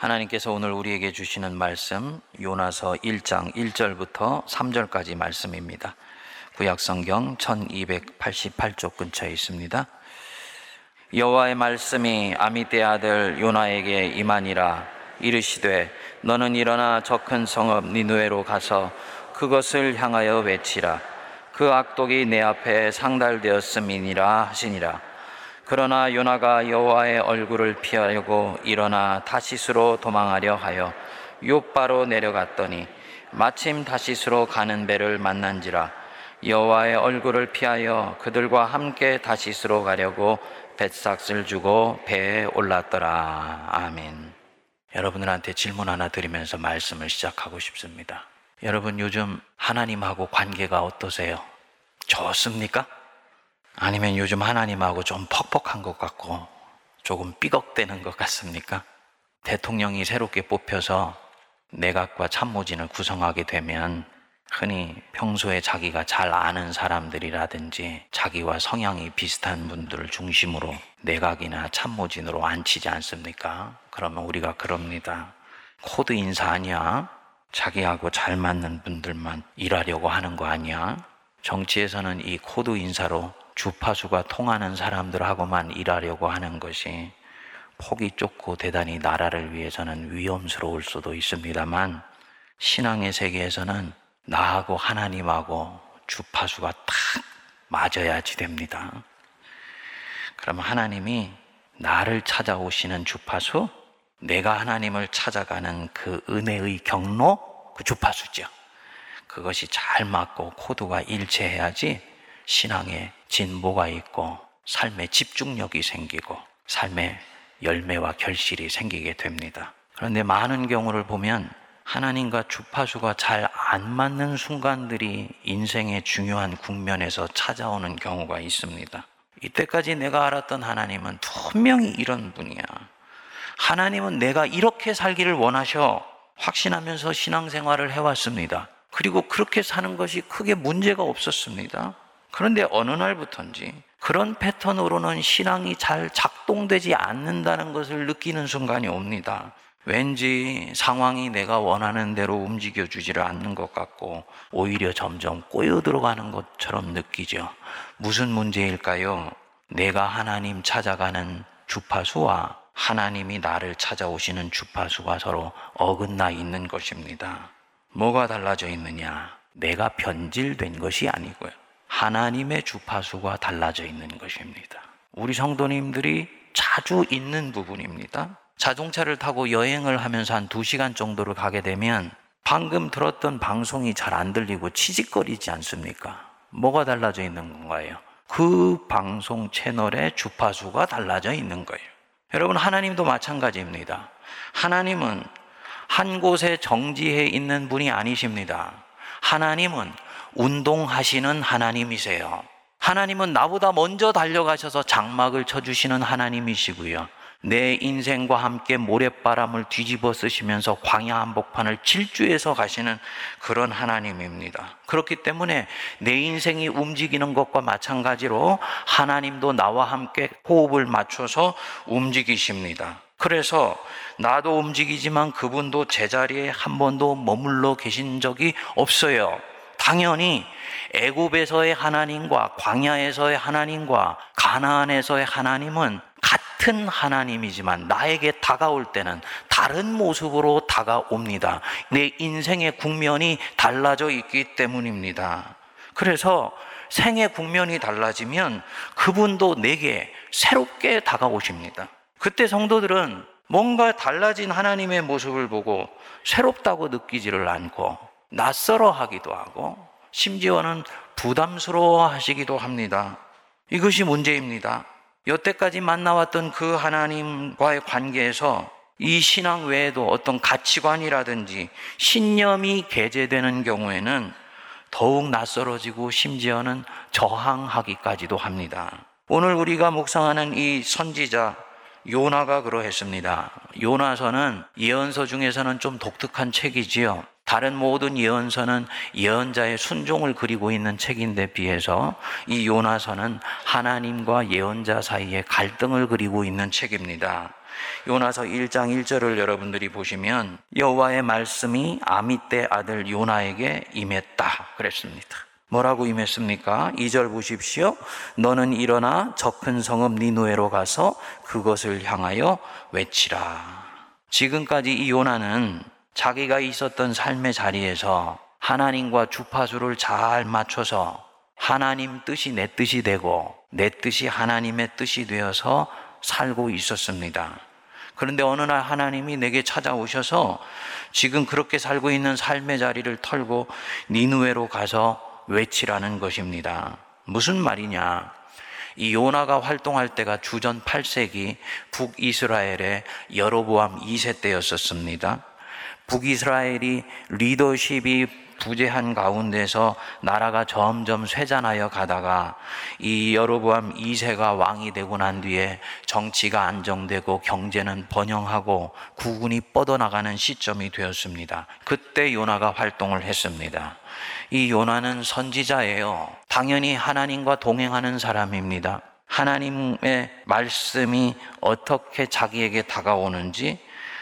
하나님께서 오늘 우리에게 주시는 말씀 요나서 1장 1절부터 3절까지 말씀입니다. 구약 성경 1288쪽 근처에 있습니다. 여호와의 말씀이 아미떼 아들 요나에게 임하니라 이르시되 너는 일어나 저 큰 성읍 니누에로 가서 그것을 향하여 외치라 그 악독이 내 앞에 상달되었음이니라 하시니라 그러나 요나가 여호와의 얼굴을 피하려고 일어나 다시스로 도망하려 하여 요바로 내려갔더니 마침 다시스로 가는 배를 만난지라 여호와의 얼굴을 피하여 그들과 함께 다시스로 가려고 뱃삭을 주고 배에 올랐더라 아멘. 여러분들한테 질문 하나 드리면서 말씀을 시작하고 싶습니다. 여러분 요즘 하나님하고 관계가 어떠세요? 좋습니까? 아니면 요즘 하나님하고 좀 퍽퍽한 것 같고 조금 삐걱대는 것 같습니까? 대통령이 새롭게 뽑혀서 내각과 참모진을 구성하게 되면 흔히 평소에 자기가 잘 아는 사람들이라든지 자기와 성향이 비슷한 분들을 중심으로 내각이나 참모진으로 앉히지 않습니까? 그러면 우리가 그럽니다. 코드 인사 아니야? 자기하고 잘 맞는 분들만 일하려고 하는 거 아니야? 정치에서는 이 코드 인사로 주파수가 통하는 사람들하고만 일하려고 하는 것이 폭이 좁고 대단히 나라를 위해서는 위험스러울 수도 있습니다만 신앙의 세계에서는 나하고 하나님하고 주파수가 딱 맞아야지 됩니다. 그러면 하나님이 나를 찾아오시는 주파수, 내가 하나님을 찾아가는 그 은혜의 경로, 그 주파수죠. 그것이 잘 맞고 코드가 일치해야지 신앙에 진보가 있고 삶에 집중력이 생기고 삶의 열매와 결실이 생기게 됩니다. 그런데 많은 경우를 보면 하나님과 주파수가 잘 안 맞는 순간들이 인생의 중요한 국면에서 찾아오는 경우가 있습니다. 이때까지 내가 알았던 하나님은 분명히 이런 분이야. 하나님은 내가 이렇게 살기를 원하셔. 확신하면서 신앙생활을 해왔습니다. 그리고 그렇게 사는 것이 크게 문제가 없었습니다. 그런데 어느 날부터인지 그런 패턴으로는 신앙이 잘 작동되지 않는다는 것을 느끼는 순간이 옵니다. 왠지 상황이 내가 원하는 대로 움직여 주지를 않는 것 같고 오히려 점점 꼬여 들어가는 것처럼 느끼죠. 무슨 문제일까요? 내가 하나님 찾아가는 주파수와 하나님이 나를 찾아오시는 주파수가 서로 어긋나 있는 것입니다. 뭐가 달라져 있느냐? 내가 변질된 것이 아니고요. 하나님의 주파수가 달라져 있는 것입니다. 우리 성도님들이 자주 있는 부분입니다. 자동차를 타고 여행을 하면서 한두 시간 정도를 가게 되면 방금 들었던 방송이 잘 안 들리고 치직거리지 않습니까? 뭐가 달라져 있는 건가요? 그 방송 채널의 주파수가 달라져 있는 거예요. 여러분, 하나님도 마찬가지입니다. 하나님은 한 곳에 정지해 있는 분이 아니십니다. 하나님은 운동하시는 하나님이세요. 하나님은 나보다 먼저 달려가셔서 장막을 쳐주시는 하나님이시고요. 내 인생과 함께 모래바람을 뒤집어 쓰시면서 광야 한복판을 질주해서 가시는 그런 하나님입니다. 그렇기 때문에 내 인생이 움직이는 것과 마찬가지로 하나님도 나와 함께 호흡을 맞춰서 움직이십니다. 그래서 나도 움직이지만 그분도 제자리에 한 번도 머물러 계신 적이 없어요. 당연히 애굽에서의 하나님과 광야에서의 하나님과 가나안에서의 하나님은 같은 하나님이지만 나에게 다가올 때는 다른 모습으로 다가옵니다. 내 인생의 국면이 달라져 있기 때문입니다. 그래서 생의 국면이 달라지면 그분도 내게 새롭게 다가오십니다. 그때 성도들은 뭔가 달라진 하나님의 모습을 보고 새롭다고 느끼지를 않고 낯설어 하기도 하고 심지어는 부담스러워 하시기도 합니다. 이것이 문제입니다. 여태까지 만나왔던 그 하나님과의 관계에서 이 신앙 외에도 어떤 가치관이라든지 신념이 개재되는 경우에는 더욱 낯설어지고 심지어는 저항하기까지도 합니다. 오늘 우리가 묵상하는 이 선지자 요나가 그러했습니다. 요나서는 예언서 중에서는 좀 독특한 책이지요. 다른 모든 예언서는 예언자의 순종을 그리고 있는 책인데 비해서 이 요나서는 하나님과 예언자 사이에 갈등을 그리고 있는 책입니다. 요나서 1장 1절을 여러분들이 보시면 여호와의 말씀이 아미떼 아들 요나에게 임했다 그랬습니다. 뭐라고 임했습니까? 2절 보십시오. 너는 일어나 저 큰 성읍 니누에로 가서 그것을 향하여 외치라. 지금까지 이 요나는 자기가 있었던 삶의 자리에서 하나님과 주파수를 잘 맞춰서 하나님 뜻이 내 뜻이 되고 내 뜻이 하나님의 뜻이 되어서 살고 있었습니다. 그런데 어느 날 하나님이 내게 찾아오셔서 지금 그렇게 살고 있는 삶의 자리를 털고 니누에로 가서 외치라는 것입니다. 무슨 말이냐? 이 요나가 활동할 때가 주전 8세기 북이스라엘의 여로보암 2세 때였었습니다. 북이스라엘이 리더십이 부재한 가운데서 나라가 점점 쇠잔하여 가다가 이 여로보암 2세가 왕이 되고 난 뒤에 정치가 안정되고 경제는 번영하고 국군이 뻗어나가는 시점이 되었습니다. 그때 요나가 활동을 했습니다. 이 요나는 선지자예요. 당연히 하나님과 동행하는 사람입니다. 하나님의 말씀이 어떻게 자기에게 다가오는지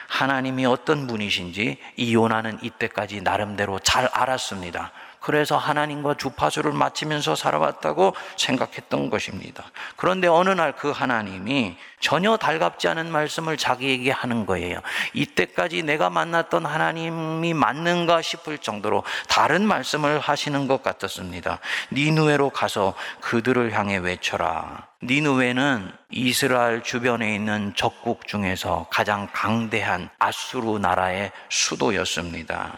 하나님이 어떤 분이신지 이 요나는 이때까지 나름대로 잘 알았습니다. 그래서 하나님과 주파수를 맞추면서 살아왔다고 생각했던 것입니다. 그런데 어느 날 그 하나님이 전혀 달갑지 않은 말씀을 자기에게 하는 거예요. 이때까지 내가 만났던 하나님이 맞는가 싶을 정도로 다른 말씀을 하시는 것 같았습니다. 니누에로 가서 그들을 향해 외쳐라. 니누에는 이스라엘 주변에 있는 적국 중에서 가장 강대한 아수르 나라의 수도였습니다.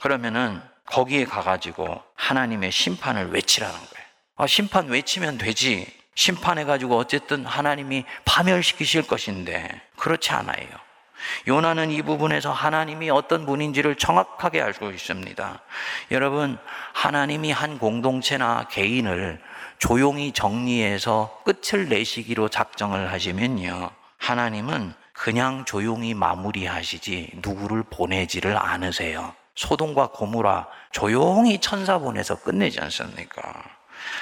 그러면은 거기에 가가지고 하나님의 심판을 외치라는 거예요. 아, 심판 외치면 되지. 심판해가지고 어쨌든 하나님이 파멸시키실 것인데, 그렇지 않아요. 요나는 이 부분에서 하나님이 어떤 분인지를 정확하게 알고 있습니다. 여러분, 하나님이 한 공동체나 개인을 조용히 정리해서 끝을 내시기로 작정을 하시면요. 하나님은 그냥 조용히 마무리하시지 누구를 보내지를 않으세요. 소돔과 고무라 조용히 천사 보내서 끝내지 않습니까?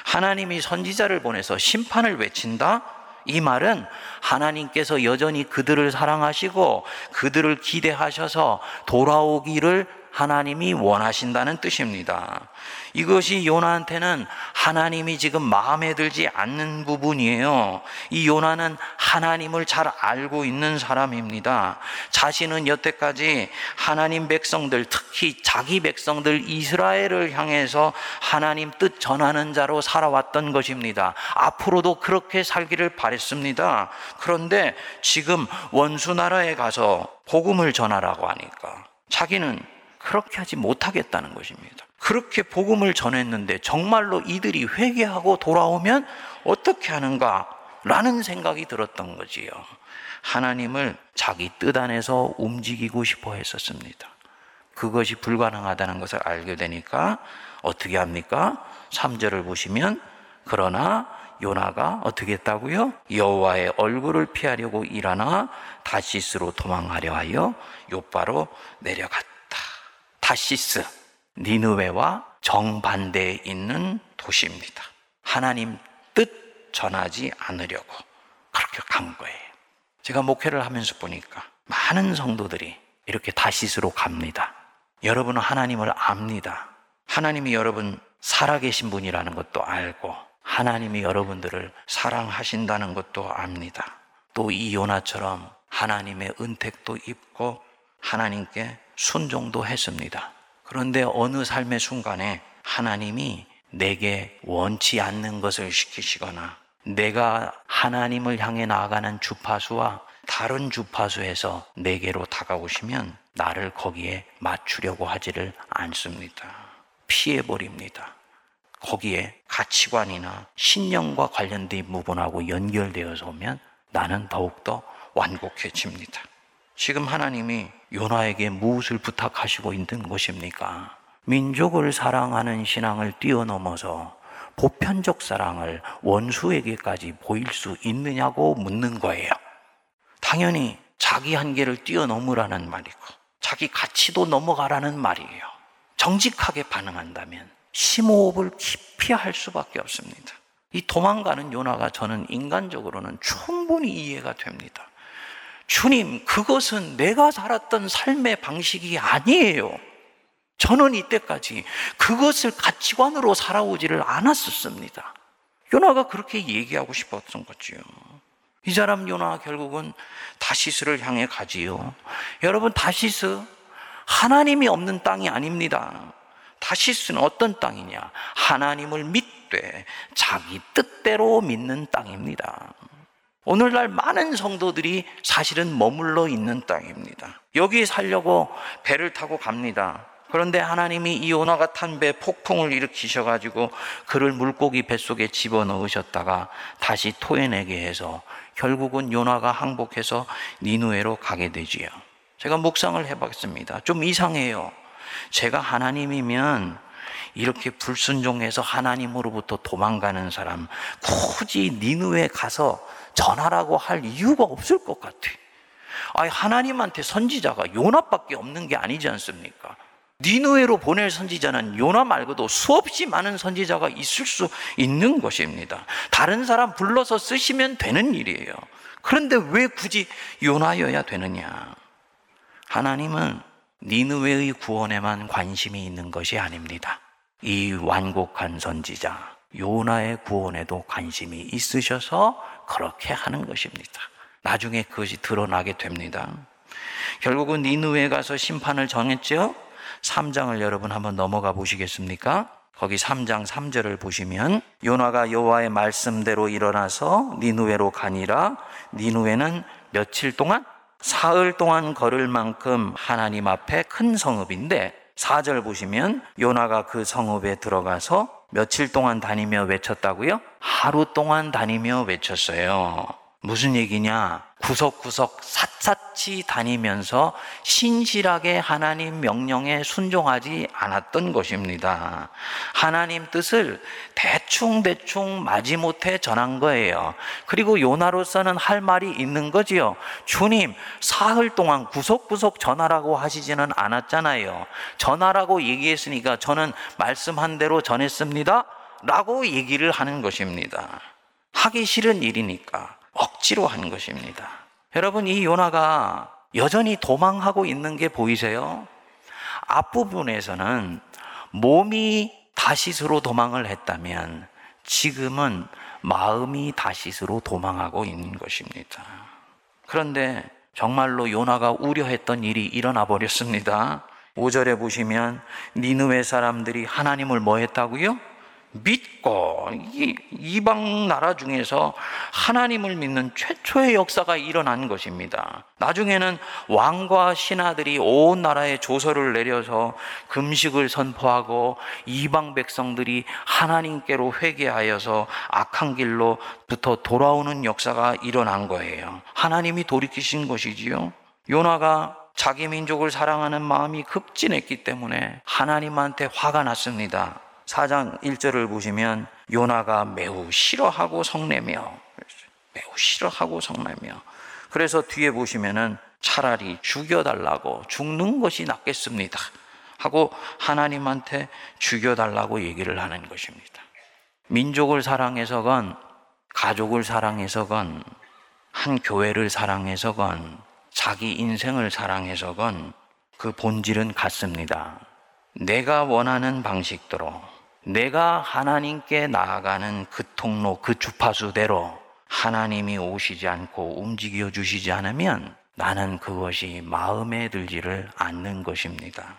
하나님이 선지자를 보내서 심판을 외친다? 이 말은 하나님께서 여전히 그들을 사랑하시고 그들을 기대하셔서 돌아오기를 하나님이 원하신다는 뜻입니다. 이것이 요나한테는 하나님이 지금 마음에 들지 않는 부분이에요. 이 요나는 하나님을 잘 알고 있는 사람입니다. 자신은 여태까지 하나님 백성들, 특히 자기 백성들 이스라엘을 향해서 하나님 뜻 전하는 자로 살아왔던 것입니다. 앞으로도 그렇게 살기를 바랬습니다. 그런데 지금 원수 나라에 가서 복음을 전하라고 하니까 자기는 그렇게 하지 못하겠다는 것입니다. 그렇게 복음을 전했는데 정말로 이들이 회개하고 돌아오면 어떻게 하는가? 라는 생각이 들었던 거지요. 하나님을 자기 뜻 안에서 움직이고 싶어 했었습니다. 그것이 불가능하다는 것을 알게 되니까 어떻게 합니까? 3절을 보시면 그러나 요나가 어떻게 했다고요? 여호와의 얼굴을 피하려고 일하나 다시스로 도망하려 하여 요바로 내려갔다. 다시스, 니느웨와 정반대에 있는 도시입니다. 하나님 뜻 전하지 않으려고 그렇게 간 거예요. 제가 목회를 하면서 보니까 많은 성도들이 이렇게 다시스로 갑니다. 여러분은 하나님을 압니다. 하나님이 여러분 살아계신 분이라는 것도 알고 하나님이 여러분들을 사랑하신다는 것도 압니다. 또 이 요나처럼 하나님의 은택도 입고 하나님께 순종도 했습니다. 그런데 어느 삶의 순간에 하나님이 내게 원치 않는 것을 시키시거나 내가 하나님을 향해 나아가는 주파수와 다른 주파수에서 내게로 다가오시면 나를 거기에 맞추려고 하지를 않습니다. 피해버립니다. 거기에 가치관이나 신념과 관련된 부분하고 연결되어서 오면 나는 더욱더 완곡해집니다. 지금 하나님이 요나에게 무엇을 부탁하시고 있는 것입니까? 민족을 사랑하는 신앙을 뛰어넘어서 보편적 사랑을 원수에게까지 보일 수 있느냐고 묻는 거예요. 당연히 자기 한계를 뛰어넘으라는 말이고, 자기 가치도 넘어가라는 말이에요. 정직하게 반응한다면 심호흡을 깊이 할 수밖에 없습니다. 이 도망가는 요나가 저는 인간적으로는 충분히 이해가 됩니다. 주님, 그것은 내가 살았던 삶의 방식이 아니에요. 저는 이때까지 그것을 가치관으로 살아오지를 않았었습니다. 요나가 그렇게 얘기하고 싶었던 거지요. 이 사람 요나 결국은 다시스를 향해 가지요. 여러분 다시스 하나님이 없는 땅이 아닙니다. 다시스는 어떤 땅이냐? 하나님을 믿되 자기 뜻대로 믿는 땅입니다. 오늘날 많은 성도들이 사실은 머물러 있는 땅입니다. 여기 살려고 배를 타고 갑니다. 그런데 하나님이 이 요나가 탄배 폭풍을 일으키셔 가지고 그를 물고기 뱃속에 집어넣으셨다가 다시 토해내게 해서 결국은 요나가 항복해서 니누에로 가게 되지요. 제가 묵상을 해 봤습니다. 좀 이상해요. 제가 하나님이면 이렇게 불순종해서 하나님으로부터 도망가는 사람 굳이 니누에 가서 전하라고 할 이유가 없을 것 같아. 아니 하나님한테 선지자가 요나밖에 없는 게 아니지 않습니까? 니누에로 보낼 선지자는 요나 말고도 수없이 많은 선지자가 있을 수 있는 것입니다. 다른 사람 불러서 쓰시면 되는 일이에요. 그런데 왜 굳이 요나여야 되느냐? 하나님은 니누웨의 구원에만 관심이 있는 것이 아닙니다. 이 완곡한 선지자 요나의 구원에도 관심이 있으셔서 그렇게 하는 것입니다. 나중에 그것이 드러나게 됩니다. 결국은 니누에 가서 심판을 정했죠. 3장을 여러분 한번 넘어가 보시겠습니까? 거기 3장 3절을 보시면 요나가 여호와의 말씀대로 일어나서 니누에로 가니라 니누에는 며칠 동안 사흘 동안 걸을 만큼 하나님 앞에 큰 성읍인데 4절 보시면 요나가 그 성읍에 들어가서 며칠 동안 다니며 외쳤다고요? 하루 동안 다니며 외쳤어요. 무슨 얘기냐? 구석구석 샅샅 이 다니면서 신실하게 하나님 명령에 순종하지 않았던 것입니다. 하나님 뜻을 대충대충 마지못해 전한 거예요. 그리고 요나로서는 할 말이 있는 거지요. 주님, 사흘 동안 구석구석 전하라고 하시지는 않았잖아요. 전하라고 얘기했으니까 저는 말씀한 대로 전했습니다. 라고 얘기를 하는 것입니다. 하기 싫은 일이니까. 억지로 한 것입니다. 여러분, 이 요나가 여전히 도망하고 있는 게 보이세요? 앞부분에서는 몸이 다시스로 도망을 했다면 지금은 마음이 다시스로 도망하고 있는 것입니다. 그런데 정말로 요나가 우려했던 일이 일어나 버렸습니다. 5절에 보시면 니누의 사람들이 하나님을 뭐 했다고요? 믿고 이 이방 나라 중에서 하나님을 믿는 최초의 역사가 일어난 것입니다. 나중에는 왕과 신하들이 온 나라에 조서를 내려서 금식을 선포하고 이방 백성들이 하나님께로 회개하여서 악한 길로부터 돌아오는 역사가 일어난 거예요. 하나님이 돌이키신 것이지요. 요나가 자기 민족을 사랑하는 마음이 급진했기 때문에 하나님한테 화가 났습니다. 4장 1절을 보시면 요나가 매우 싫어하고 성내며 매우 싫어하고 성내며 그래서 뒤에 보시면은 차라리 죽여달라고 죽는 것이 낫겠습니다. 하고 하나님한테 죽여달라고 얘기를 하는 것입니다. 민족을 사랑해서건 가족을 사랑해서건 한 교회를 사랑해서건 자기 인생을 사랑해서건 그 본질은 같습니다. 내가 원하는 방식대로 내가 하나님께 나아가는 그 통로, 그 주파수대로 하나님이 오시지 않고 움직여 주시지 않으면 나는 그것이 마음에 들지를 않는 것입니다.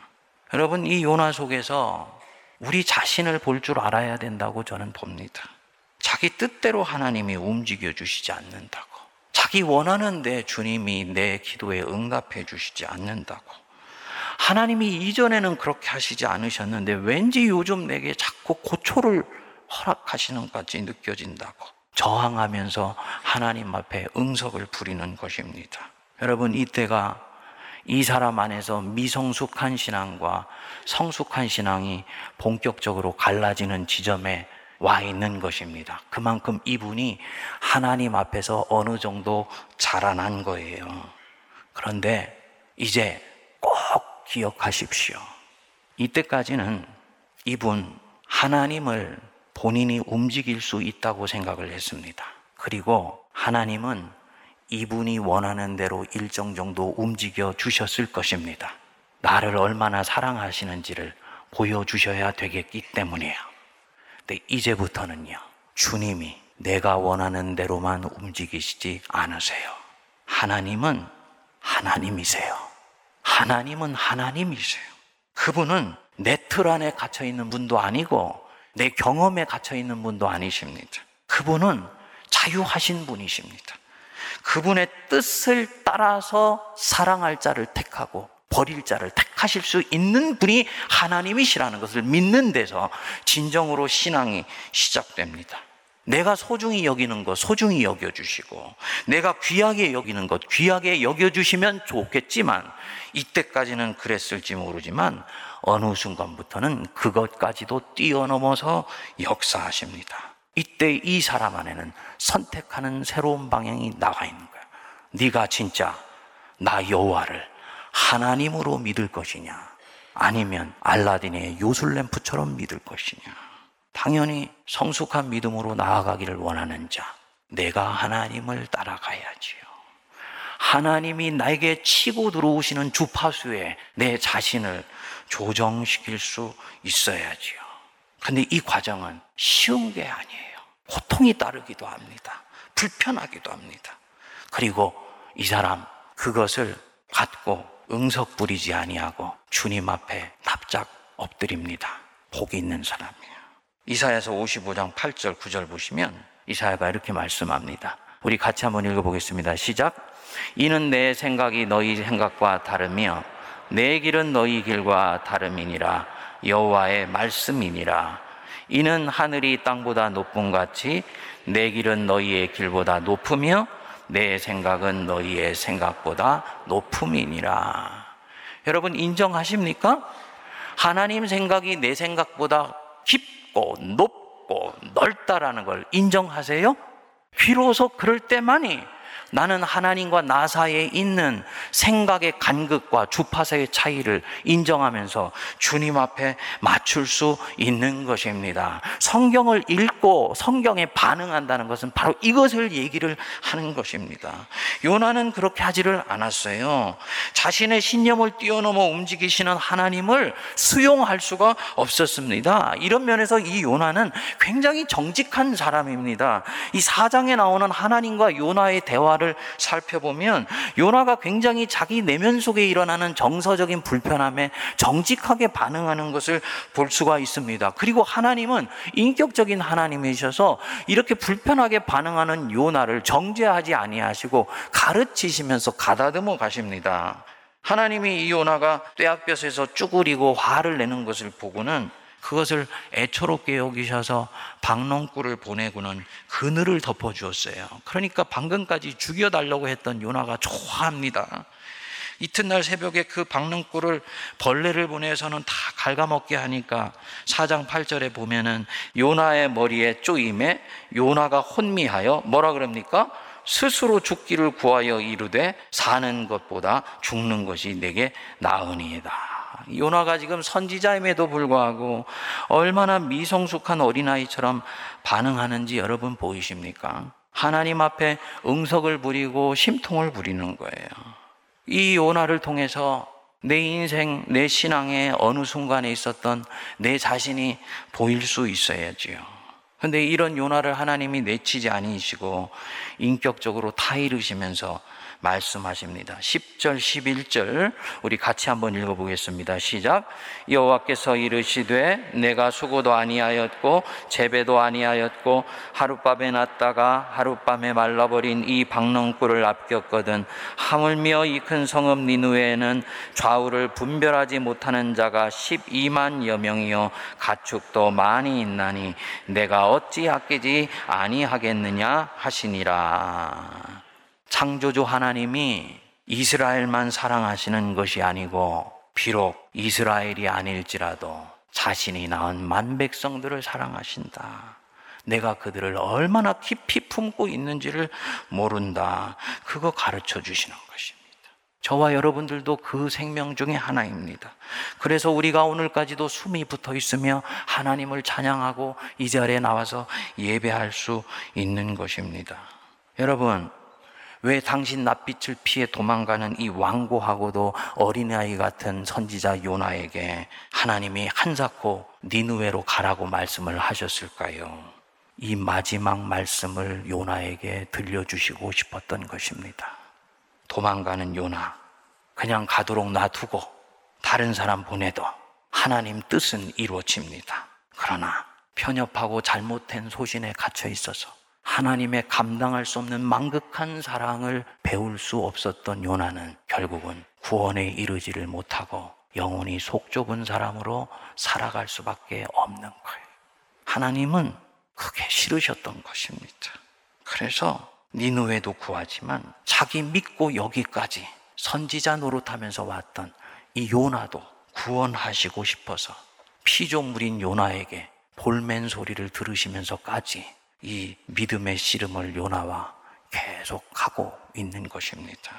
여러분, 이 요나 속에서 우리 자신을 볼 줄 알아야 된다고 저는 봅니다. 자기 뜻대로 하나님이 움직여 주시지 않는다고. 자기 원하는 데 주님이 내 기도에 응답해 주시지 않는다고. 하나님이 이전에는 그렇게 하시지 않으셨는데 왠지 요즘 내게 자꾸 고초를 허락하시는 것 같이 느껴진다고 저항하면서 하나님 앞에 응석을 부리는 것입니다. 여러분, 이때가 이 사람 안에서 미성숙한 신앙과 성숙한 신앙이 본격적으로 갈라지는 지점에 와 있는 것입니다. 그만큼 이분이 하나님 앞에서 어느 정도 자라난 거예요. 그런데 이제 꼭 기억하십시오. 이때까지는 이분 하나님을 본인이 움직일 수 있다고 생각을 했습니다. 그리고 하나님은 이분이 원하는 대로 일정 정도 움직여 주셨을 것입니다. 나를 얼마나 사랑하시는지를 보여주셔야 되겠기 때문이에요. 근데 이제부터는요, 주님이 내가 원하는 대로만 움직이시지 않으세요. 하나님은 하나님이세요. 하나님은 하나님이세요. 그분은 내 틀 안에 갇혀 있는 분도 아니고 내 경험에 갇혀 있는 분도 아니십니다. 그분은 자유하신 분이십니다. 그분의 뜻을 따라서 사랑할 자를 택하고 버릴 자를 택하실 수 있는 분이 하나님이시라는 것을 믿는 데서 진정으로 신앙이 시작됩니다. 내가 소중히 여기는 것 소중히 여겨주시고 내가 귀하게 여기는 것 귀하게 여겨주시면 좋겠지만 이때까지는 그랬을지 모르지만 어느 순간부터는 그것까지도 뛰어넘어서 역사하십니다. 이때 이 사람 안에는 선택하는 새로운 방향이 나와 있는 거야. 네가 진짜 나 여호와를 하나님으로 믿을 것이냐 아니면 알라딘의 요술램프처럼 믿을 것이냐 당연히 성숙한 믿음으로 나아가기를 원하는 자 내가 하나님을 따라가야지요. 하나님이 나에게 치고 들어오시는 주파수에 내 자신을 조정시킬 수 있어야지요. 근데 이 과정은 쉬운 게 아니에요. 고통이 따르기도 합니다. 불편하기도 합니다. 그리고 이 사람 그것을 갖고 응석 부리지 아니하고 주님 앞에 납작 엎드립니다. 복이 있는 사람이에요. 이사야서 55장 8절 9절 보시면 이사야가 이렇게 말씀합니다. 우리 같이 한번 읽어보겠습니다. 시작. 이는 내 생각이 너희 생각과 다르며 내 길은 너희 길과 다름이니라 여호와의 말씀이니라. 이는 하늘이 땅보다 높은 같이 내 길은 너희의 길보다 높으며 내 생각은 너희의 생각보다 높음이니라. 여러분 인정하십니까? 하나님 생각이 내 생각보다 깊고 높고 넓다라는 걸 인정하세요? 비로소 그럴 때만이 나는 하나님과 나 사이에 있는 생각의 간극과 주파수의 차이를 인정하면서 주님 앞에 맞출 수 있는 것입니다. 성경을 읽고 성경에 반응한다는 것은 바로 이것을 얘기를 하는 것입니다. 요나는 그렇게 하지를 않았어요. 자신의 신념을 뛰어넘어 움직이시는 하나님을 수용할 수가 없었습니다. 이런 면에서 이 요나는 굉장히 정직한 사람입니다. 이 사장에 나오는 하나님과 요나의 대화 를 요나를 살펴보면 요나가 굉장히 자기 내면 속에 일어나는 정서적인 불편함에 정직하게 반응하는 것을 볼 수가 있습니다. 그리고 하나님은 인격적인 하나님이셔서 이렇게 불편하게 반응하는 요나를 정죄하지 아니하시고 가르치시면서 가다듬어 가십니다. 하나님이 이 요나가 떼약볕에서 쭈그리고 화를 내는 것을 보고는 그것을 애처롭게 여기셔서 박농꾼을 보내고는 그늘을 덮어주었어요. 그러니까 방금까지 죽여달라고 했던 요나가 좋아합니다. 이튿날 새벽에 그 박능꾼을 벌레를 보내서는 다 갉아먹게 하니까 사장 8절에 보면은 요나의 머리에 쪼임에 요나가 혼미하여 뭐라 그럽니까? 스스로 죽기를 구하여 이르되 사는 것보다 죽는 것이 내게 나으니이다. 요나가 지금 선지자임에도 불구하고 얼마나 미성숙한 어린아이처럼 반응하는지 여러분 보이십니까? 하나님 앞에 응석을 부리고 심통을 부리는 거예요. 이 요나를 통해서 내 인생, 내 신앙의 어느 순간에 있었던 내 자신이 보일 수 있어야지요. 근데 이런 요나를 하나님이 내치지 아니시고 인격적으로 타이르시면서 말씀하십니다. 10절, 11절 우리 같이 한번 읽어 보겠습니다. 시작. 여호와께서 이르시되 내가 수고도 아니하였고 재배도 아니하였고 하룻밤에 났다가 하룻밤에 말라버린 이 박농굴을 아꼈거든 하물며 이 큰 성읍 니누에는 좌우를 분별하지 못하는 자가 12만여 명이요 가축도 많이 있나니 내가 어찌 아끼지 아니하겠느냐 하시니라. 창조주 하나님이 이스라엘만 사랑하시는 것이 아니고 비록 이스라엘이 아닐지라도 자신이 낳은 만 백성들을 사랑하신다. 내가 그들을 얼마나 깊이 품고 있는지를 모른다. 그거 가르쳐 주시는 것입니다. 저와 여러분들도 그 생명 중에 하나입니다. 그래서 우리가 오늘까지도 숨이 붙어 있으며 하나님을 찬양하고 이 자리에 나와서 예배할 수 있는 것입니다. 여러분, 왜 당신 낯빛을 피해 도망가는 이 완고하고도 어린아이 같은 선지자 요나에게 하나님이 한사코 니누웨로 가라고 말씀을 하셨을까요? 이 마지막 말씀을 요나에게 들려주시고 싶었던 것입니다. 도망가는 요나, 그냥 가도록 놔두고 다른 사람 보내도 하나님 뜻은 이루어집니다. 그러나 편협하고 잘못된 소신에 갇혀 있어서 하나님의 감당할 수 없는 망극한 사랑을 배울 수 없었던 요나는 결국은 구원에 이르지를 못하고 영혼이 속 좁은 사람으로 살아갈 수밖에 없는 거예요. 하나님은 그게 싫으셨던 것입니다. 그래서 니누에도 구하지만 자기 믿고 여기까지 선지자 노릇하면서 왔던 이 요나도 구원하시고 싶어서 피조물인 요나에게 볼멘 소리를 들으시면서까지 이 믿음의 씨름을 요나와 계속 하고 있는 것입니다.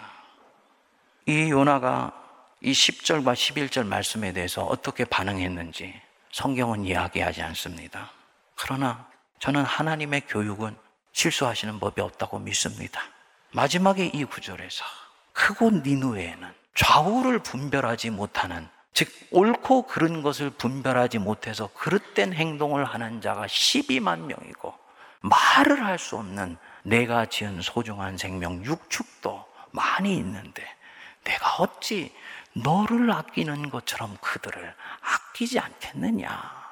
이 요나가 이 10절과 11절 말씀에 대해서 어떻게 반응했는지 성경은 이야기하지 않습니다. 그러나 저는 하나님의 교육은 실수하시는 법이 없다고 믿습니다. 마지막에 이 구절에서 크고 니누에는 좌우를 분별하지 못하는 즉 옳고 그른 것을 분별하지 못해서 그릇된 행동을 하는 자가 12만 명이고 말을 할 수 없는 내가 지은 소중한 생명 육축도 많이 있는데 내가 어찌 너를 아끼는 것처럼 그들을 아끼지 않겠느냐.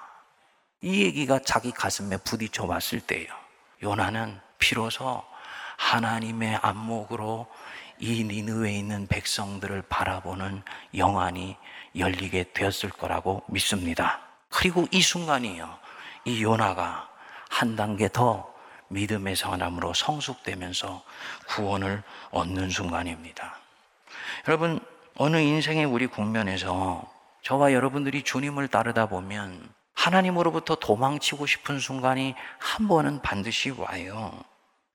이 얘기가 자기 가슴에 부딪혀 왔을 때요. 요나는 비로소 하나님의 안목으로 이 니느웨에 있는 백성들을 바라보는 영안이 열리게 되었을 거라고 믿습니다. 그리고 이 순간이요. 이 요나가 한 단계 더 믿음의 사람으로 성숙되면서 구원을 얻는 순간입니다. 여러분, 어느 인생의 우리 국면에서 저와 여러분들이 주님을 따르다 보면 하나님으로부터 도망치고 싶은 순간이 한 번은 반드시 와요.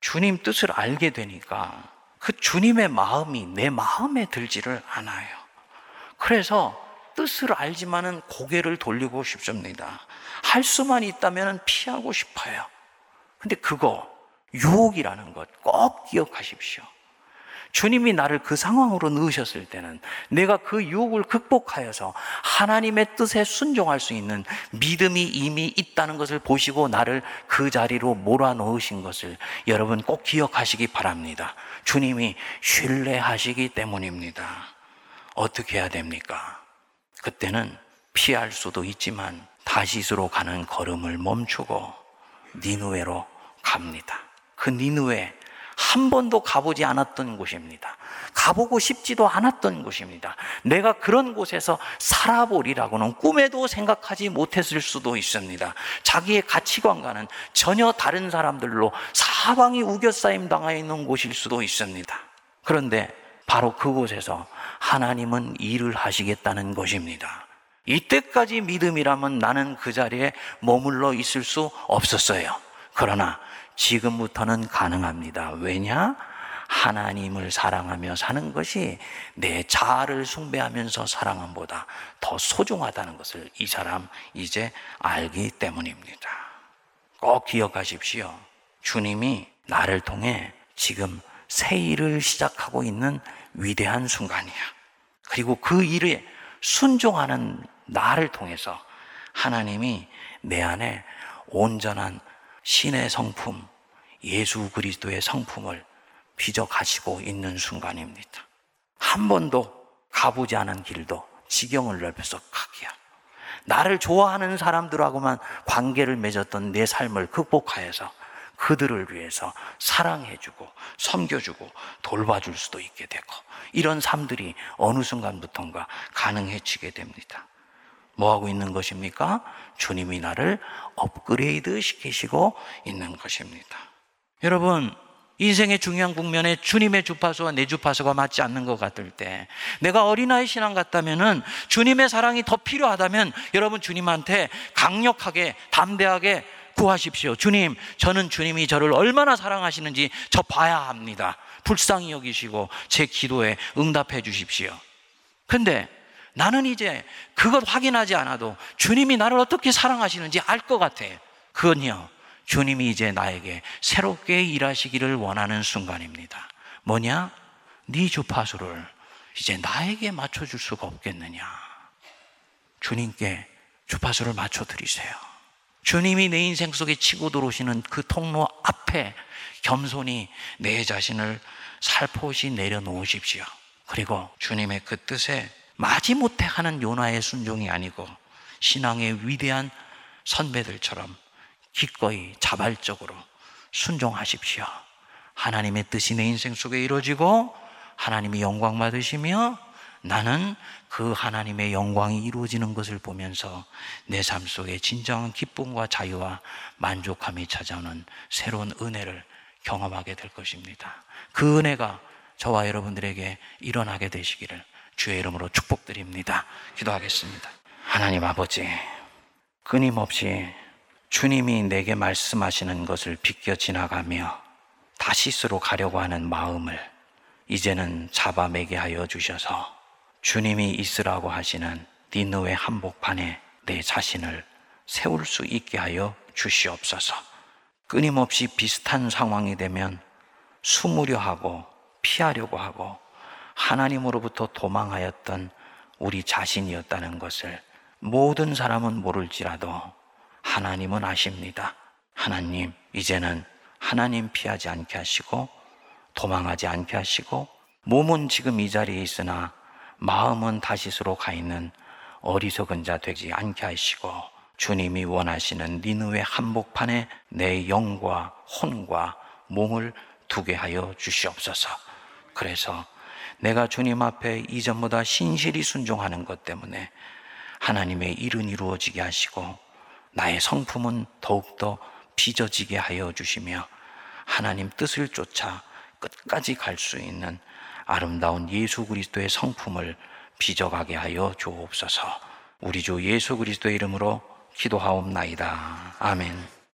주님 뜻을 알게 되니까 그 주님의 마음이 내 마음에 들지를 않아요. 그래서 뜻을 알지만은 고개를 돌리고 싶습니다. 할 수만 있다면 피하고 싶어요. 근데 그거 유혹이라는 것 꼭 기억하십시오. 주님이 나를 그 상황으로 넣으셨을 때는 내가 그 유혹을 극복하여서 하나님의 뜻에 순종할 수 있는 믿음이 이미 있다는 것을 보시고 나를 그 자리로 몰아넣으신 것을 여러분 꼭 기억하시기 바랍니다. 주님이 신뢰하시기 때문입니다. 어떻게 해야 됩니까? 그때는 피할 수도 있지만 다시스로 가는 걸음을 멈추고 니누에로 갑니다. 그 니누에 한 번도 가보지 않았던 곳입니다. 가보고 싶지도 않았던 곳입니다. 내가 그런 곳에서 살아보리라고는 꿈에도 생각하지 못했을 수도 있습니다. 자기의 가치관과는 전혀 다른 사람들로 사방이 우겨싸임 당하 있는 곳일 수도 있습니다. 그런데 바로 그곳에서 하나님은 일을 하시겠다는 것입니다. 이때까지 믿음이라면 나는 그 자리에 머물러 있을 수 없었어요. 그러나 지금부터는 가능합니다. 왜냐? 하나님을 사랑하며 사는 것이 내 자아를 숭배하면서 사랑함보다 더 소중하다는 것을 이 사람 이제 알기 때문입니다. 꼭 기억하십시오. 주님이 나를 통해 지금 새 일을 시작하고 있는 위대한 순간이야. 그리고 그 일에 순종하는 나를 통해서 하나님이 내 안에 온전한 신의 성품, 예수 그리스도의 성품을 빚어 가시고 있는 순간입니다. 한 번도 가보지 않은 길도 지경을 넓혀서 가기야. 나를 좋아하는 사람들하고만 관계를 맺었던 내 삶을 극복하여서 그들을 위해서 사랑해주고 섬겨주고 돌봐줄 수도 있게 되고 이런 삶들이 어느 순간부터인가 가능해지게 됩니다. 뭐 하고 있는 것입니까? 주님이 나를 업그레이드 시키시고 있는 것입니다. 여러분, 인생의 중요한 국면에 주님의 주파수와 내 주파수가 맞지 않는 것 같을 때, 내가 어린아이 신앙 같다면은 주님의 사랑이 더 필요하다면 여러분 주님한테 강력하게, 담대하게 구하십시오. 주님, 저는 주님이 저를 얼마나 사랑하시는지 저 봐야 합니다. 불쌍히 여기시고 제 기도에 응답해 주십시오. 근데 나는 이제 그것 확인하지 않아도 주님이 나를 어떻게 사랑하시는지 알 것 같아. 그건요. 주님이 이제 나에게 새롭게 일하시기를 원하는 순간입니다. 뭐냐? 네 주파수를 이제 나에게 맞춰줄 수가 없겠느냐? 주님께 주파수를 맞춰 드리세요. 주님이 내 인생 속에 치고 들어오시는 그 통로 앞에 겸손히 내 자신을 살포시 내려놓으십시오. 그리고 주님의 그 뜻에 마지못해 하는 요나의 순종이 아니고 신앙의 위대한 선배들처럼 기꺼이 자발적으로 순종하십시오. 하나님의 뜻이 내 인생 속에 이루어지고 하나님이 영광 받으시며 나는 그 하나님의 영광이 이루어지는 것을 보면서 내 삶 속에 진정한 기쁨과 자유와 만족함이 찾아오는 새로운 은혜를 경험하게 될 것입니다. 그 은혜가 저와 여러분들에게 일어나게 되시기를 주의 이름으로 축복드립니다. 기도하겠습니다. 하나님 아버지, 끊임없이 주님이 내게 말씀하시는 것을 비껴 지나가며 다시스로 가려고 하는 마음을 이제는 잡아매게 하여 주셔서 주님이 있으라고 하시는 니느웨 한복판에 내 자신을 세울 수 있게 하여 주시옵소서. 끊임없이 비슷한 상황이 되면 숨으려 하고 피하려고 하고 하나님으로부터 도망하였던 우리 자신이었다는 것을 모든 사람은 모를지라도 하나님은 아십니다. 하나님, 이제는 하나님 피하지 않게 하시고 도망하지 않게 하시고 몸은 지금 이 자리에 있으나 마음은 다시스로 가 있는 어리석은 자 되지 않게 하시고 주님이 원하시는 니느웨 한복판에 내 영과 혼과 몸을 두게 하여 주시옵소서. 그래서 내가 주님 앞에 이전보다 신실히 순종하는 것 때문에 하나님의 일은 이루어지게 하시고 나의 성품은 더욱더 빚어지게 하여 주시며 하나님 뜻을 쫓아 끝까지 갈 수 있는 아름다운 예수 그리스도의 성품을 빚어가게 하여 주옵소서. 우리 주 예수 그리스도의 이름으로 기도하옵나이다. 아멘.